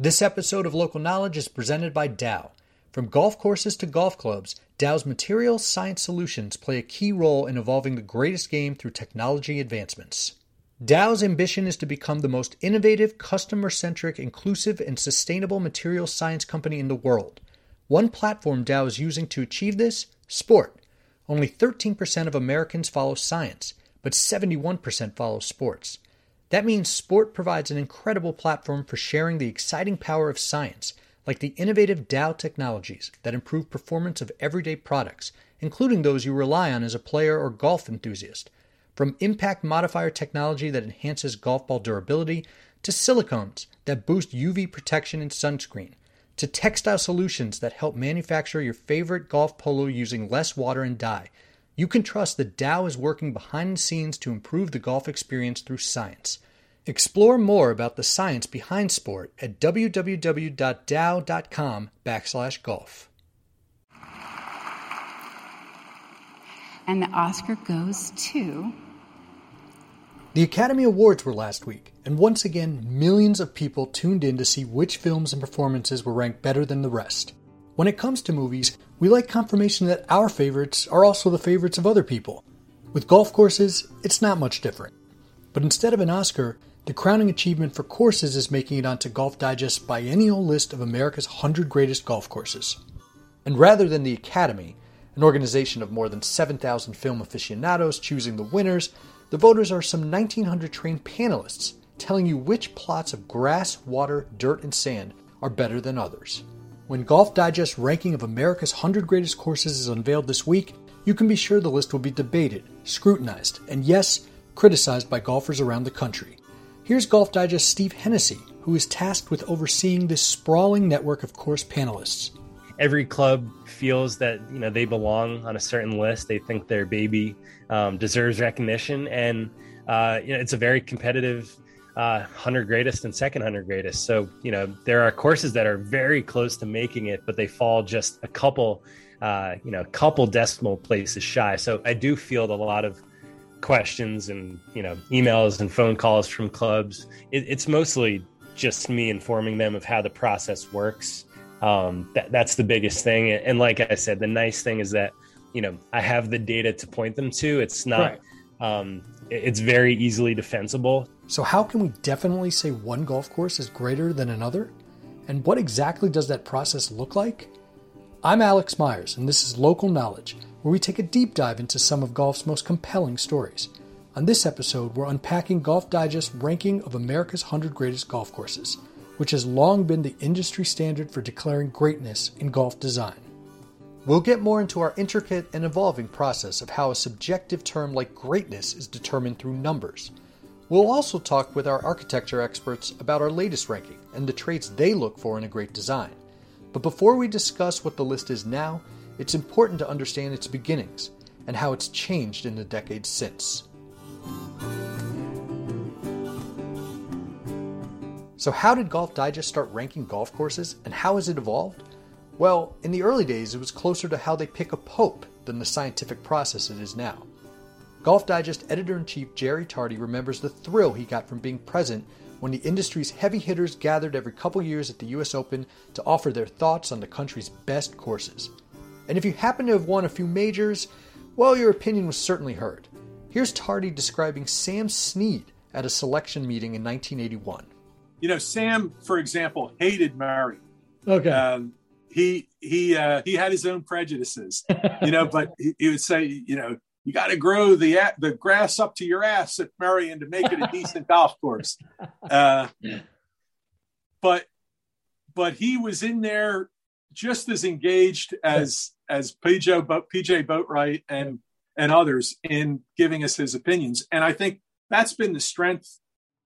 This episode of Local Knowledge is presented by Dow. From golf courses to golf clubs, Dow's materials science solutions play a key role in evolving the greatest game through technology advancements. Dow's ambition is to become the most innovative, customer centric, inclusive, and sustainable materials science company in the world. One platform Dow is using to achieve this sport. Only 13% of Americans follow science, but 71% follow sports. That means sport provides an incredible platform for sharing the exciting power of science, like the innovative Dow technologies that improve performance of everyday products, including those you rely on as a player or golf enthusiast. From impact modifier technology that enhances golf ball durability, to silicones that boost UV protection and sunscreen, to textile solutions that help manufacture your favorite golf polo using less water and dye. You can trust that Dow is working behind the scenes to improve the golf experience through science. Explore more about the science behind sport at www.dow.com backslash golf. And the Oscar goes to The Academy Awards were last week, and once again, millions of people tuned in to see which films and performances were ranked better than the rest. When it comes to movies, we like confirmation that our favorites are also the favorites of other people. With golf courses, it's not much different. But instead of an Oscar, the crowning achievement for courses is making it onto Golf Digest's biennial list of America's 100 greatest golf courses. And rather than the Academy, an organization of more than 7,000 film aficionados choosing the winners, the voters are some 1,900 trained panelists telling you which plots of grass, water, dirt, and sand are better than others. When Golf Digest's ranking of America's 100 greatest courses is unveiled this week, you can be sure the list will be debated, scrutinized, and yes, criticized by golfers around the country. Here's Golf Digest Steve Hennessey, who is tasked with overseeing this sprawling network of course panelists. Every club feels that you know they belong on a certain list. They think their baby um, deserves recognition, and uh, you know it's a very competitive uh, 100 greatest and second 100 greatest. So, you know, there are courses that are very close to making it, but they fall just a couple, uh, you know, couple decimal places shy. So I do field a lot of questions and, you know, emails and phone calls from clubs. It, it's mostly just me informing them of how the process works. Um, that, that's the biggest thing. And like I said, the nice thing is that, you know, I have the data to point them to. It's not, right. um, it's very easily defensible so, how can we definitely say one golf course is greater than another? And what exactly does that process look like? I'm Alex Myers, and this is Local Knowledge, where we take a deep dive into some of golf's most compelling stories. On this episode, we're unpacking Golf Digest's ranking of America's 100 greatest golf courses, which has long been the industry standard for declaring greatness in golf design. We'll get more into our intricate and evolving process of how a subjective term like greatness is determined through numbers We'll also talk with our architecture experts about our latest ranking and the traits they look for in a great design. But before we discuss what the list is now, it's important to understand its beginnings and how it's changed in the decades since. So, how did Golf Digest start ranking golf courses and how has it evolved? Well, in the early days, it was closer to how they pick a pope than the scientific process it is now. Golf Digest editor in chief Jerry Tarde remembers the thrill he got from being present when the industry's heavy hitters gathered every couple years at the US Open to offer their thoughts on the country's best courses. And if you happen to have won a few majors, well, your opinion was certainly heard. Here's Tarde describing Sam Snead at a selection meeting in 1981. You know, Sam, for example, hated Merion. Okay. Um, he he uh, he had his own prejudices, you know, but he, he would say, you know, you got to grow the the grass up to your ass at Merion to make it a decent golf course. Uh, but but he was in there just as engaged as as PJ PJ Boatwright and and others in giving us his opinions. And I think that's been the strength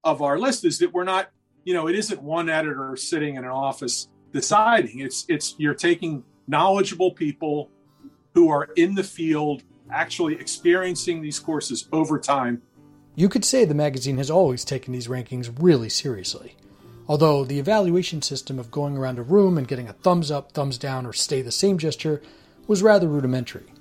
of our list is that we're not, you know, it isn't one editor sitting in an office deciding. It's it's you're taking knowledgeable people who are in the field actually experiencing these courses over time. You could say the magazine has always taken these rankings really seriously. Although the evaluation system of going around a room and getting a thumbs up, thumbs down, or stay the same gesture was rather rudimentary.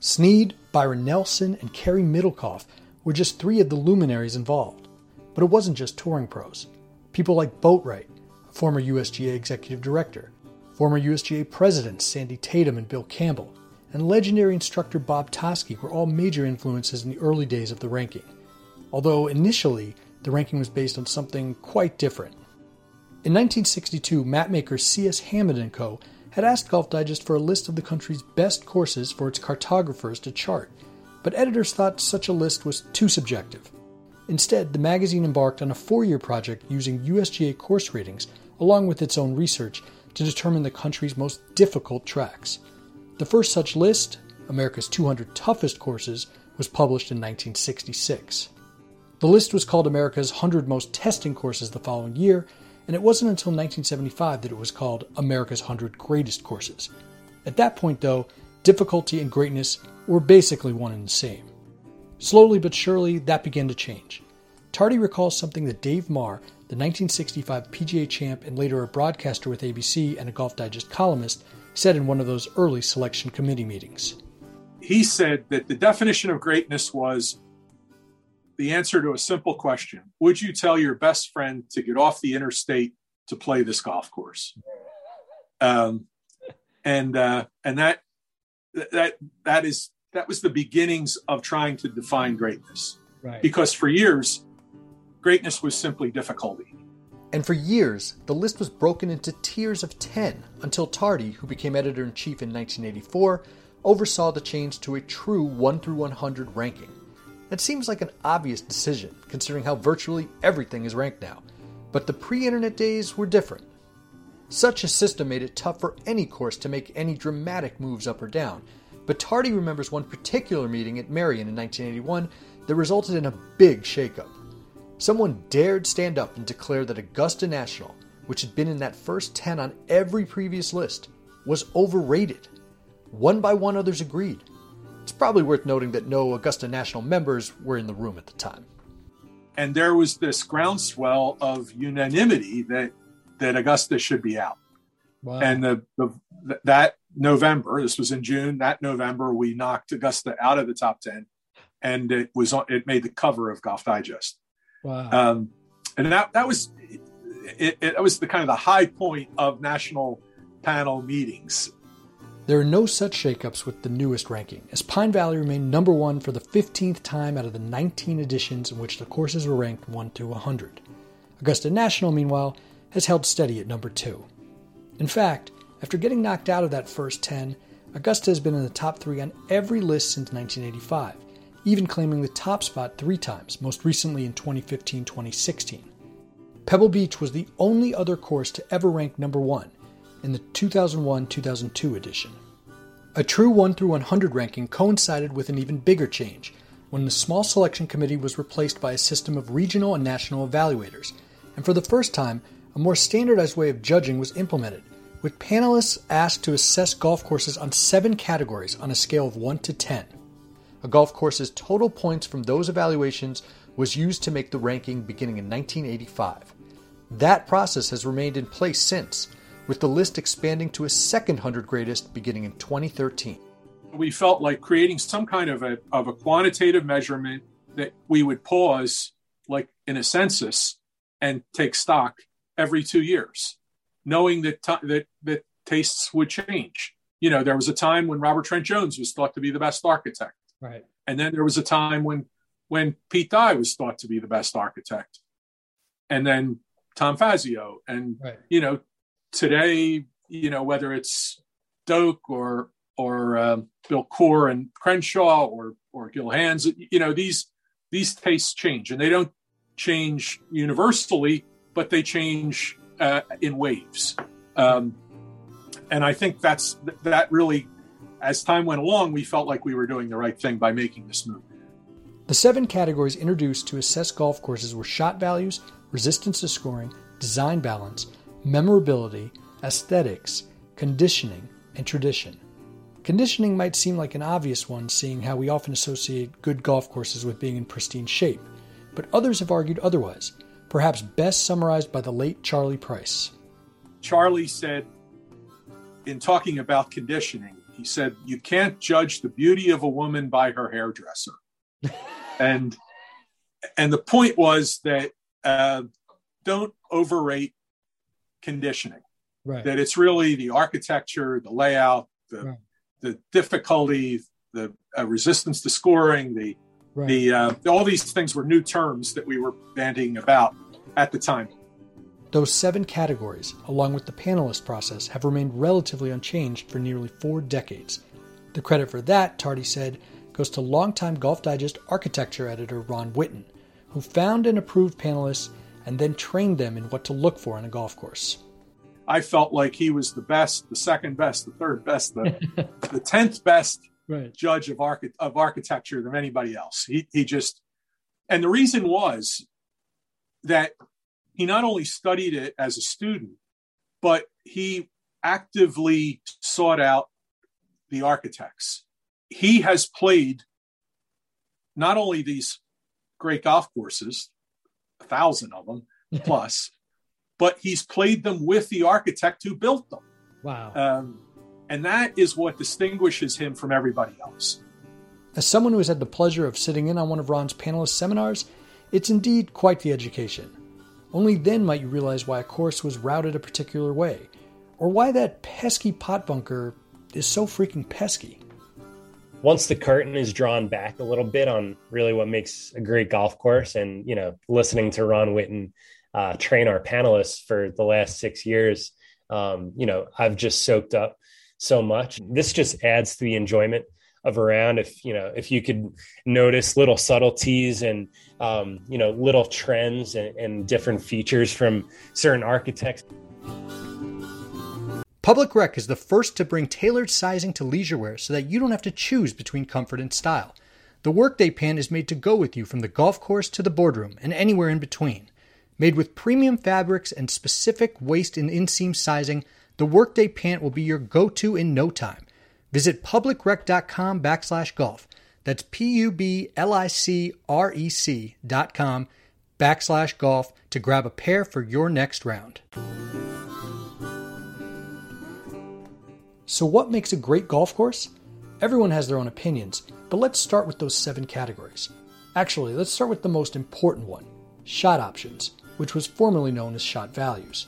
Snead, Byron Nelson, and Cary Middlecoff were just three of the luminaries involved. But it wasn't just touring pros. People like Boatwright, a former USGA executive director, former USGA presidents Sandy Tatum and Bill Campbell, and legendary instructor Bob Toski were all major influences in the early days of the ranking. Although initially, the ranking was based on something quite different. In 1962, mapmaker C.S. Hammond & Co. had asked Golf Digest for a list of the country's best courses for its cartographers to chart, but editors thought such a list was too subjective. Instead, the magazine embarked on a four year project using USGA course ratings, along with its own research, to determine the country's most difficult tracks. The first such list, America's 200 Toughest Courses, was published in 1966. The list was called America's 100 Most Testing Courses the following year, and it wasn't until 1975 that it was called America's 100 Greatest Courses. At that point, though, difficulty and greatness were basically one and the same. Slowly but surely, that began to change. Tarde recalls something that Dave Marr, the 1965 PGA champ and later a broadcaster with ABC and a Golf Digest columnist, said in one of those early selection committee meetings. He said that the definition of greatness was the answer to a simple question Would you tell your best friend to get off the interstate to play this golf course? Um, and uh, and that that that is that was the beginnings of trying to define greatness. Right. Because for years, greatness was simply difficulty. And for years, the list was broken into tiers of 10 until Tarde, who became editor in chief in 1984, oversaw the change to a true 1 through 100 ranking. That seems like an obvious decision, considering how virtually everything is ranked now. But the pre internet days were different. Such a system made it tough for any course to make any dramatic moves up or down. But Tarde remembers one particular meeting at Merion in 1981 that resulted in a big shakeup. Someone dared stand up and declare that Augusta National, which had been in that first 10 on every previous list, was overrated. One by one, others agreed. It's probably worth noting that no Augusta National members were in the room at the time. And there was this groundswell of unanimity that, that Augusta should be out. Wow. And the, the, that November, this was in June, that November, we knocked Augusta out of the top 10 and it was on, it made the cover of Golf Digest. Wow. Um, and that, that was, it, it, was the kind of the high point of national panel meetings there are no such shakeups with the newest ranking, as Pine Valley remained number one for the 15th time out of the 19 editions in which the courses were ranked 1 to 100. Augusta National, meanwhile, has held steady at number 2. In fact, after getting knocked out of that first 10, Augusta has been in the top 3 on every list since 1985, even claiming the top spot three times, most recently in 2015 2016. Pebble Beach was the only other course to ever rank number 1 in the 2001 2002 edition. A true 1 through 100 ranking coincided with an even bigger change when the small selection committee was replaced by a system of regional and national evaluators, and for the first time, a more standardized way of judging was implemented, with panelists asked to assess golf courses on seven categories on a scale of 1 to 10. A golf course's total points from those evaluations was used to make the ranking beginning in 1985. That process has remained in place since, with the list expanding to a second 100 greatest beginning in 2013. We felt like creating some kind of a, of a quantitative measurement that we would pause, like in a census, and take stock every two years, knowing that, t- that, that tastes would change. You know, there was a time when Robert Trent Jones was thought to be the best architect. Right. And then there was a time when when Pete Dye was thought to be the best architect. And then Tom Fazio. And right. you know, today, you know, whether it's Doak or or um, Bill Coore and Crenshaw or or Gil Hanse, you know, these these tastes change, and they don't change universally, but they change uh, in waves. Um, and I think that's that really, as time went along, we felt like we were doing the right thing by making this move. The seven categories introduced to assess golf courses were shot values, resistance to scoring, design balance, memorability, aesthetics, conditioning, and tradition. Conditioning might seem like an obvious one, seeing how we often associate good golf courses with being in pristine shape, but others have argued otherwise, perhaps best summarized by the late Charlie Price. Charlie said, in talking about conditioning, he said, You can't judge the beauty of a woman by her hairdresser. and and the point was that uh, don't overrate conditioning. Right. That it's really the architecture, the layout, the Right. the difficulty, the uh, resistance to scoring, the Right. the uh, all these things were new terms that we were bandying about at the time. Those seven categories, along with the panelist process, have remained relatively unchanged for nearly four decades. The credit for that, Tarde said, goes to longtime Golf Digest architecture editor Ron Whitten, who found and approved panelists and then trained them in what to look for on a golf course. I felt like he was the best, the second best, the third best, the the tenth best Right. judge of archi- of architecture than anybody else. He he just, and the reason was that he not only studied it as a student, but he actively sought out the architects. He has played not only these great golf courses, thousand of them plus, but he's played them with the architect who built them. Wow. Um, and that is what distinguishes him from everybody else. As someone who has had the pleasure of sitting in on one of Ron's panelist seminars, it's indeed quite the education. Only then might you realize why a course was routed a particular way, or why that pesky pot bunker is so freaking pesky. Once the curtain is drawn back a little bit on really what makes a great golf course and you know listening to ron whitten uh, train our panelists for the last six years um, you know i've just soaked up so much. This just adds to the enjoyment of a round if you know if you could notice little subtleties and um, you know little trends and, and different features from certain architects Public Rec is the first to bring tailored sizing to leisure wear so that you don't have to choose between comfort and style. The Workday pant is made to go with you from the golf course to the boardroom and anywhere in between. Made with premium fabrics and specific waist and inseam sizing, the Workday pant will be your go-to in no time. Visit publicrec.com backslash golf. That's P-U-B-L-I-C-R-E-C dot com backslash golf to grab a pair for your next round. So, what makes a great golf course? Everyone has their own opinions, but let's start with those seven categories. Actually, let's start with the most important one shot options, which was formerly known as shot values.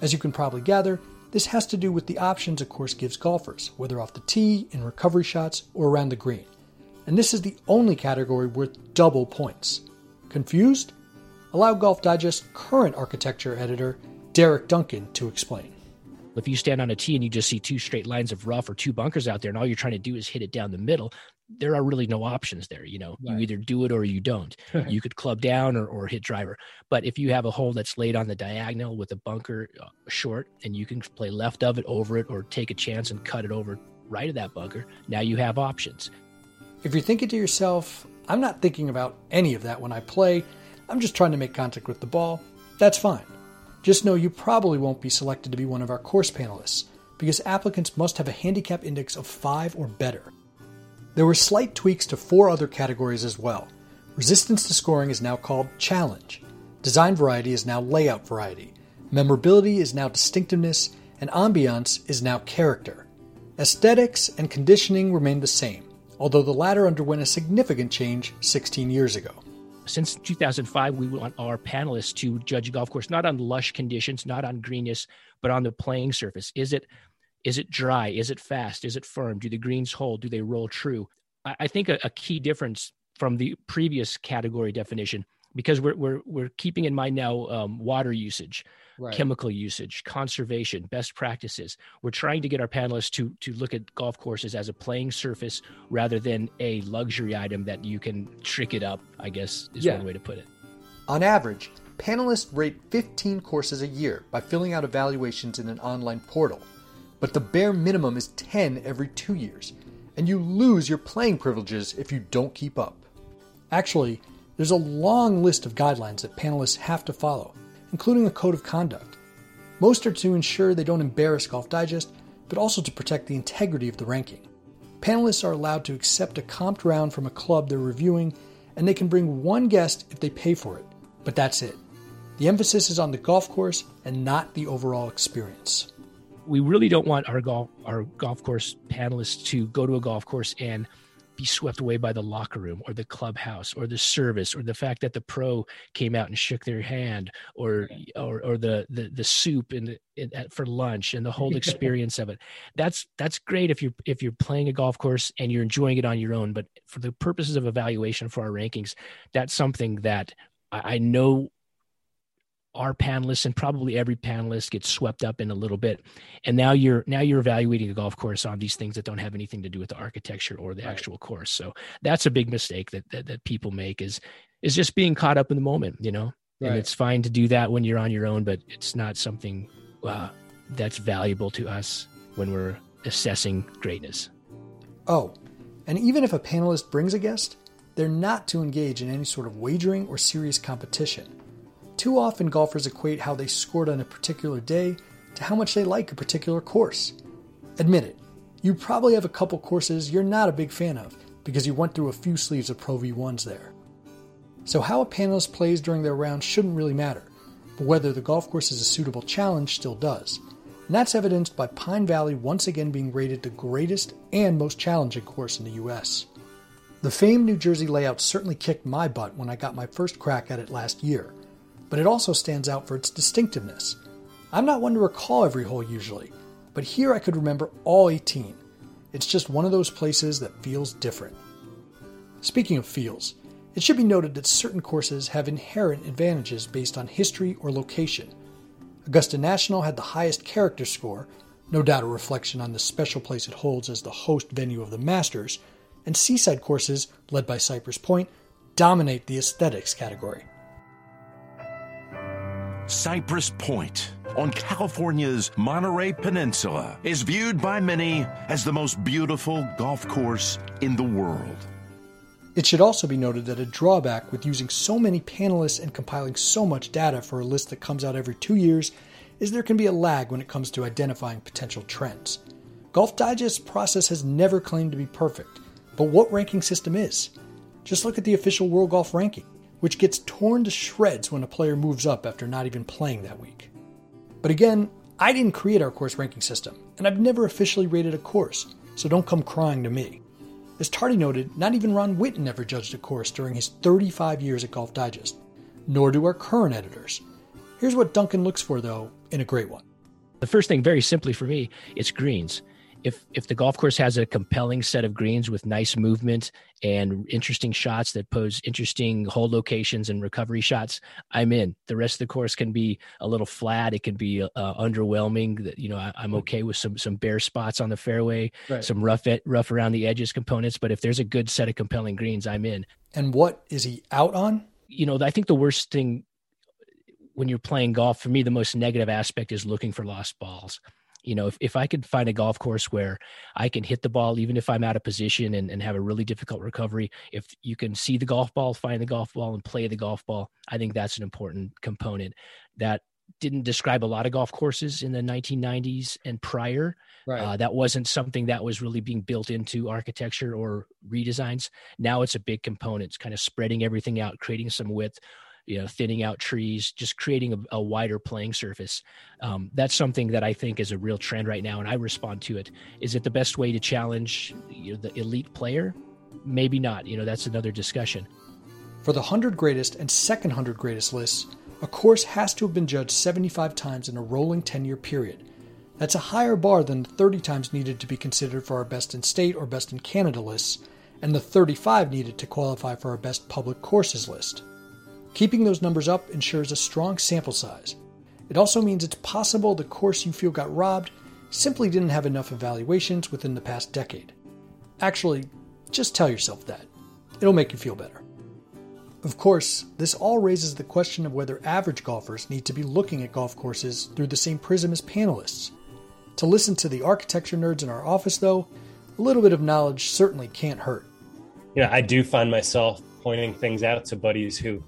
As you can probably gather, this has to do with the options a course gives golfers, whether off the tee, in recovery shots, or around the green. And this is the only category worth double points. Confused? Allow Golf Digest current architecture editor Derek Duncan to explain. If you stand on a tee and you just see two straight lines of rough or two bunkers out there, and all you're trying to do is hit it down the middle, there are really no options there. You know, you either do it or you don't. you could club down or, or hit driver. But if you have a hole that's laid on the diagonal with a bunker uh, short, and you can play left of it, over it, or take a chance and cut it over right of that bunker, now you have options. If you're thinking to yourself, I'm not thinking about any of that when I play, I'm just trying to make contact with the ball, that's fine. Just know you probably won't be selected to be one of our course panelists, because applicants must have a handicap index of 5 or better. There were slight tweaks to four other categories as well. Resistance to scoring is now called Challenge. Design variety is now Layout variety. Memorability is now Distinctiveness, and Ambiance is now Character. Aesthetics and conditioning remain the same, although the latter underwent a significant change 16 years ago. Since 2005, we want our panelists to judge a golf course not on lush conditions, not on greenness, but on the playing surface. Is it is it dry? Is it fast? Is it firm? Do the greens hold? Do they roll true? I, I think a, a key difference from the previous category definition, because we're we're we're keeping in mind now um, water usage, chemical usage, conservation, best practices. We're trying to get our panelists to to look at golf courses as a playing surface rather than a luxury item that you can trick it up. I guess is Yeah. one way to put it. On average, panelists rate 15 courses a year by filling out evaluations in an online portal, but the bare minimum is 10 every two years, and you lose your playing privileges if you don't keep up. Actually, there's a long list of guidelines that panelists have to follow, including a code of conduct. Most are to ensure they don't embarrass Golf Digest, but also to protect the integrity of the ranking. Panelists are allowed to accept a comped round from a club they're reviewing, and they can bring one guest if they pay for it, but that's it. The emphasis is on the golf course and not the overall experience. we really don't want our golf our golf course panelists to go to a golf course and be swept away by the locker room or the clubhouse or the service or the fact that the pro came out and shook their hand or or, or the, the the soup and for lunch and the whole experience of it. That's that's great if you're if you're playing a golf course and you're enjoying it on your own but for the purposes of evaluation for our rankings that's something that I, I know our panelists and probably every panelist gets swept up in a little bit. And now you're now you're evaluating a golf course on these things that don't have anything to do with the architecture or the right. actual course. So that's a big mistake that, that, that people make is is just being caught up in the moment you know? Right. and it's fine to do that when you're on your own but it's not something uh, that's valuable to us when we're assessing greatness. Oh and even if a panelist brings a guest they're not to engage in any sort of wagering or serious competition too often, golfers equate how they scored on a particular day to how much they like a particular course. Admit it, you probably have a couple courses you're not a big fan of because you went through a few sleeves of Pro V1s there. So, how a panelist plays during their round shouldn't really matter, but whether the golf course is a suitable challenge still does. And that's evidenced by Pine Valley once again being rated the greatest and most challenging course in the US. The famed New Jersey layout certainly kicked my butt when I got my first crack at it last year, but it also stands out for its distinctiveness. I'm not one to recall every hole usually, but here I could remember all 18. It's just one of those places that feels different. Speaking of feels, it should be noted that certain courses have inherent advantages based on history or location. Augusta National had the highest character score, no doubt a reflection on the special place it holds as the host venue of the Masters, and seaside courses, led by Cypress Point, dominate the aesthetics category. Cypress Point on California's Monterey Peninsula is viewed by many as the most beautiful golf course in the world. It should also be noted that a drawback with using so many panelists and compiling so much data for a list that comes out every two years is there can be a lag when it comes to identifying potential trends. Golf Digest's process has never claimed to be perfect, but what ranking system is? Just look at the official World Golf Ranking which gets torn to shreds when a player moves up after not even playing that week. But again, I didn't create our course ranking system, and I've never officially rated a course, so don't come crying to me. As Tarde noted, not even Ron Whitten ever judged a course during his 35 years at Golf Digest, nor do our current editors. Here's what Duncan looks for, though, in a great one. The first thing, very simply for me, it's greens if if the golf course has a compelling set of greens with nice movement and interesting shots that pose interesting hole locations and recovery shots, I'm in. The rest of the course can be a little flat. It can be uh, underwhelming. That you know, I, am okay with some some bare spots on the fairway, right. some rough rough around the edges components. But if there's a good set of compelling greens, I'm in. And what is he out on? You know, I think the worst thing when you're playing golf for me, the most negative aspect is looking for lost balls you know if, if i could find a golf course where i can hit the ball even if i'm out of position and, and have a really difficult recovery if you can see the golf ball find the golf ball and play the golf ball i think that's an important component. That didn't describe a lot of golf courses in the 1990s and prior. Right. uh, that wasn't something that was really being built into architecture or redesigns. Now it's a big component it's kind of spreading everything out creating some width you know thinning out trees just creating a, a wider playing surface. Um, that's something that i think is a real trend right now and i respond to it. Is it the best way to challenge you know, the elite player? Maybe not. You know that's another discussion. For the 100 greatest and second 100 greatest lists a course has to have been judged 75 times in a rolling 10 year period. That's a higher bar than the 30 times needed to be considered for our best in state or best in canada lists and the 35 needed to qualify for our best public courses list Keeping those numbers up ensures a strong sample size. It also means it's possible the course you feel got robbed simply didn't have enough evaluations within the past decade. Actually, just tell yourself that. It'll make you feel better. Of course, this all raises the question of whether average golfers need to be looking at golf courses through the same prism as panelists. To listen to the architecture nerds in our office, though, a little bit of knowledge certainly can't hurt. Yeah, I do find myself pointing things out to buddies who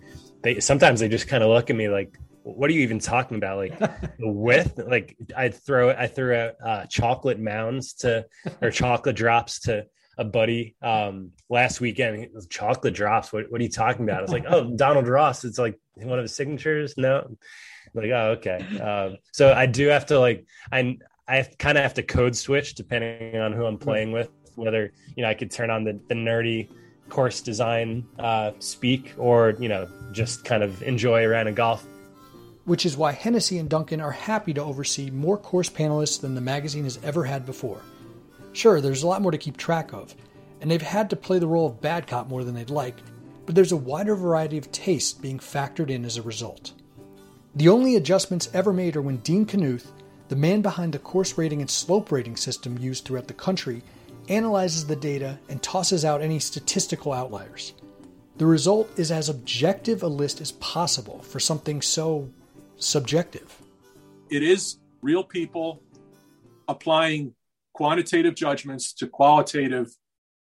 they sometimes they just kind of look at me like what are you even talking about? Like the width like i throw i threw out uh, chocolate mounds to or chocolate drops to a buddy um last weekend. Chocolate drops? What, what are you talking about? It's like oh donald ross. It's like one of his signatures? No. Like oh okay. Um, so i do have to like i i kind of have to code switch depending on who i'm playing with whether you know I could turn on the, the nerdy course design uh, speak or you know just kind of enjoy a round of golf. Which is why Hennessey and Duncan are happy to oversee more course panelists than the magazine has ever had before. Sure, there's a lot more to keep track of, and they've had to play the role of bad cop more than they'd like, but there's a wider variety of tastes being factored in as a result. The only adjustments ever made are when Dean Knuth, the man behind the course rating and slope rating system used throughout the country, analyzes the data and tosses out any statistical outliers. The result is as objective a list as possible for something so subjective. It is real people applying quantitative judgments to qualitative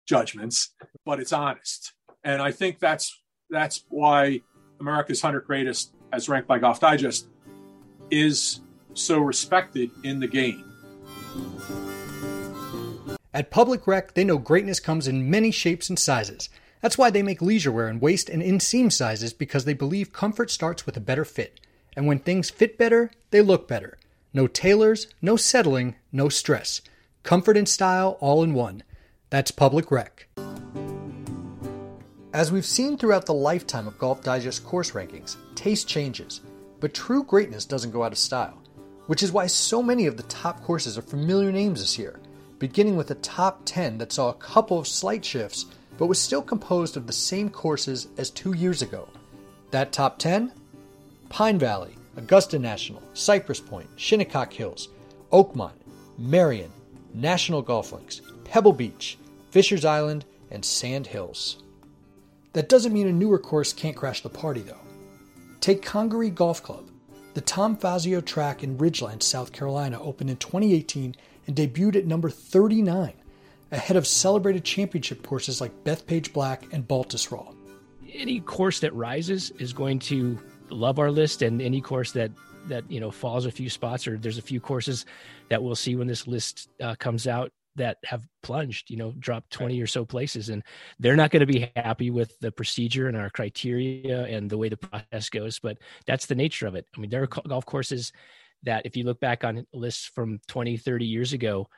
judgments, but it's honest. And I think that's that's why America's 100 Greatest, as ranked by Golf Digest, is so respected in the game. At Public Rec, they know greatness comes in many shapes and sizes. That's why they make leisure wear in waist and inseam sizes because they believe comfort starts with a better fit. And when things fit better, they look better. No tailors, no settling, no stress. Comfort and style all in one. That's Public Rec. As we've seen throughout the lifetime of Golf Digest course rankings, taste changes, but true greatness doesn't go out of style, which is why so many of the top courses are familiar names this year, beginning with a top 10 that saw a couple of slight shifts but was still composed of the same courses as two years ago. That top 10? Pine Valley, Augusta National, Cypress Point, Shinnecock Hills, Oakmont, Merion, National Golf Links, Pebble Beach, Fishers Island, and Sand Hills. That doesn't mean a newer course can't crash the party, though. Take Congaree Golf Club. The Tom Fazio track in Ridgeland, South Carolina, opened in 2018 and debuted at number 39, ahead of celebrated championship courses like Bethpage Black and Baltusrol. Any course that rises is going to love our list, and any course that that you know falls a few spots, or there's a few courses that we'll see when this list uh, comes out that have plunged, you know, dropped 20 or so places. And they're not going to be happy with the procedure and our criteria and the way the process goes. But that's the nature of it. I mean, there are golf courses that, if you look back on lists from 20, 30 years ago,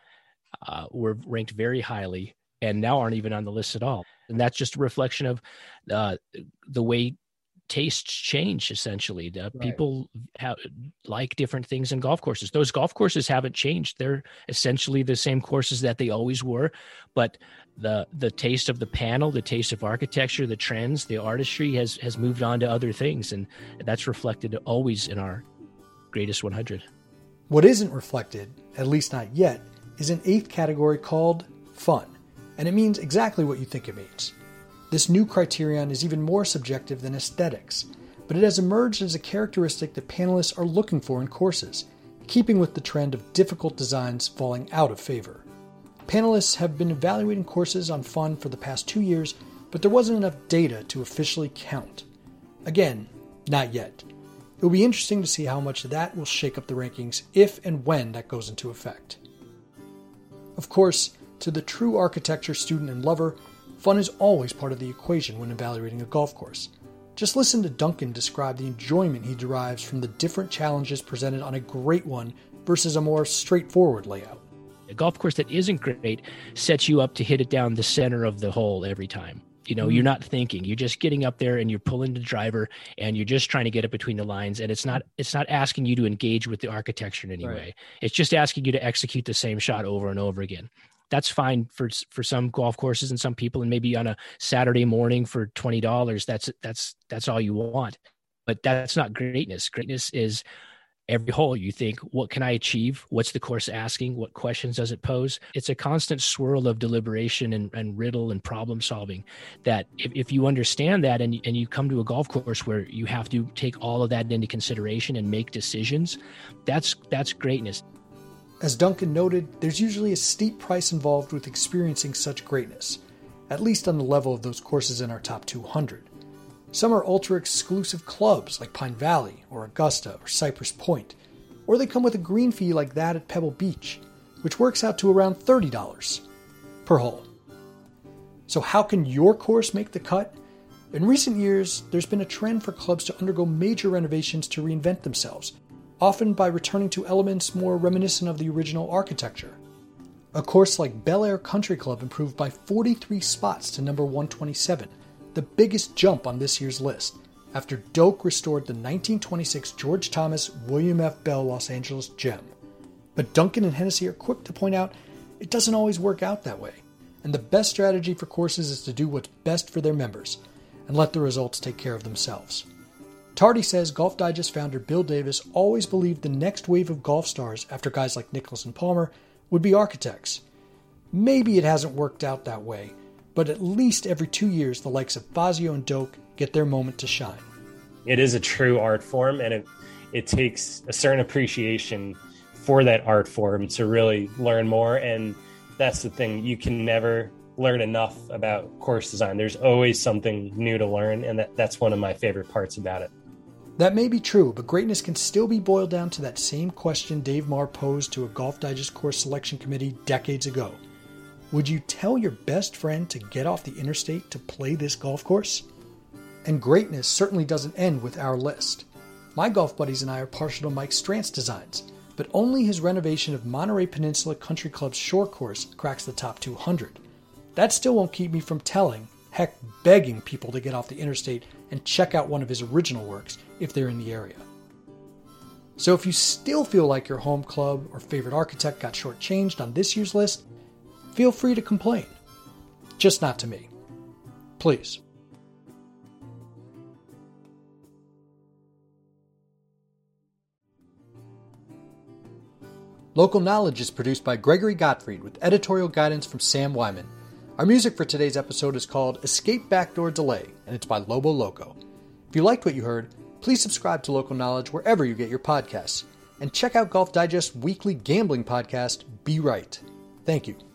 uh, were ranked very highly and now aren't even on the list at all. And that's just a reflection of uh, the way tastes change essentially the right. people have, like different things in golf courses those golf courses haven't changed they're essentially the same courses that they always were but the the taste of the panel the taste of architecture the trends the artistry has has moved on to other things and that's reflected always in our greatest 100 what isn't reflected at least not yet is an eighth category called fun and it means exactly what you think it means this new criterion is even more subjective than aesthetics, but it has emerged as a characteristic that panelists are looking for in courses, keeping with the trend of difficult designs falling out of favor. Panelists have been evaluating courses on fun for the past two years, but there wasn't enough data to officially count. Again, not yet. It will be interesting to see how much that will shake up the rankings if and when that goes into effect. Of course, to the true architecture student and lover, Fun is always part of the equation when evaluating a golf course. Just listen to Duncan describe the enjoyment he derives from the different challenges presented on a great one versus a more straightforward layout. A golf course that isn't great sets you up to hit it down the center of the hole every time. You know, mm-hmm. you're not thinking. You're just getting up there and you're pulling the driver and you're just trying to get it between the lines. And it's not it's not asking you to engage with the architecture in any right. way. It's just asking you to execute the same shot over and over again that's fine for for some golf courses and some people and maybe on a saturday morning for $20 that's that's that's all you want but that's not greatness greatness is every hole. You think what can i achieve? What's the course asking? What questions does it pose? It's a constant swirl of deliberation and, and riddle and problem solving that if, if you understand that and, and you come to a golf course where you have to take all of that into consideration and make decisions that's that's greatness. As Duncan noted, there's usually a steep price involved with experiencing such greatness, at least on the level of those courses in our top 200. Some are ultra exclusive clubs like Pine Valley or Augusta or Cypress Point, or they come with a green fee like that at Pebble Beach, which works out to around $30 per hole. So, how can your course make the cut? In recent years, there's been a trend for clubs to undergo major renovations to reinvent themselves often by returning to elements more reminiscent of the original architecture. A course like Bel Air Country Club improved by 43 spots to number 127, the biggest jump on this year's list, after Doak restored the 1926 George Thomas William F. Bell Los Angeles gem. But Duncan and Hennessey are quick to point out it doesn't always work out that way, and the best strategy for courses is to do what's best for their members and let the results take care of themselves. Tarde says Golf Digest founder Bill Davis always believed the next wave of golf stars after guys like Nicklaus and Palmer would be architects. Maybe it hasn't worked out that way, but at least every two years the likes of Fazio and Doak get their moment to shine. It is a true art form, and it it takes a certain appreciation for that art form to really learn more. And that's the thing; you can never learn enough about course design. There's always something new to learn, and that, that's one of my favorite parts about it. That may be true, but greatness can still be boiled down to that same question Dave Marr posed to a Golf Digest course selection committee decades ago. Would you tell your best friend to get off the interstate to play this golf course? And greatness certainly doesn't end with our list. My golf buddies and I are partial to Mike Strantz's designs, but only his renovation of Monterey Peninsula Country Club's shore course cracks the top 200. That still won't keep me from telling, heck, begging people to get off the interstate and check out one of his original works if they're in the area. So if you still feel like your home club or favorite architect got shortchanged on this year's list, feel free to complain. Just not to me. Please. Local Knowledge is produced by Gregory Gottfried with editorial guidance from Sam Weinman. Our music for today's episode is called Escape Backdoor Delay, and it's by Lobo Loco. If you liked what you heard, please subscribe to Local Knowledge wherever you get your podcasts, and check out Golf Digest's weekly gambling podcast, Be Right. Thank you.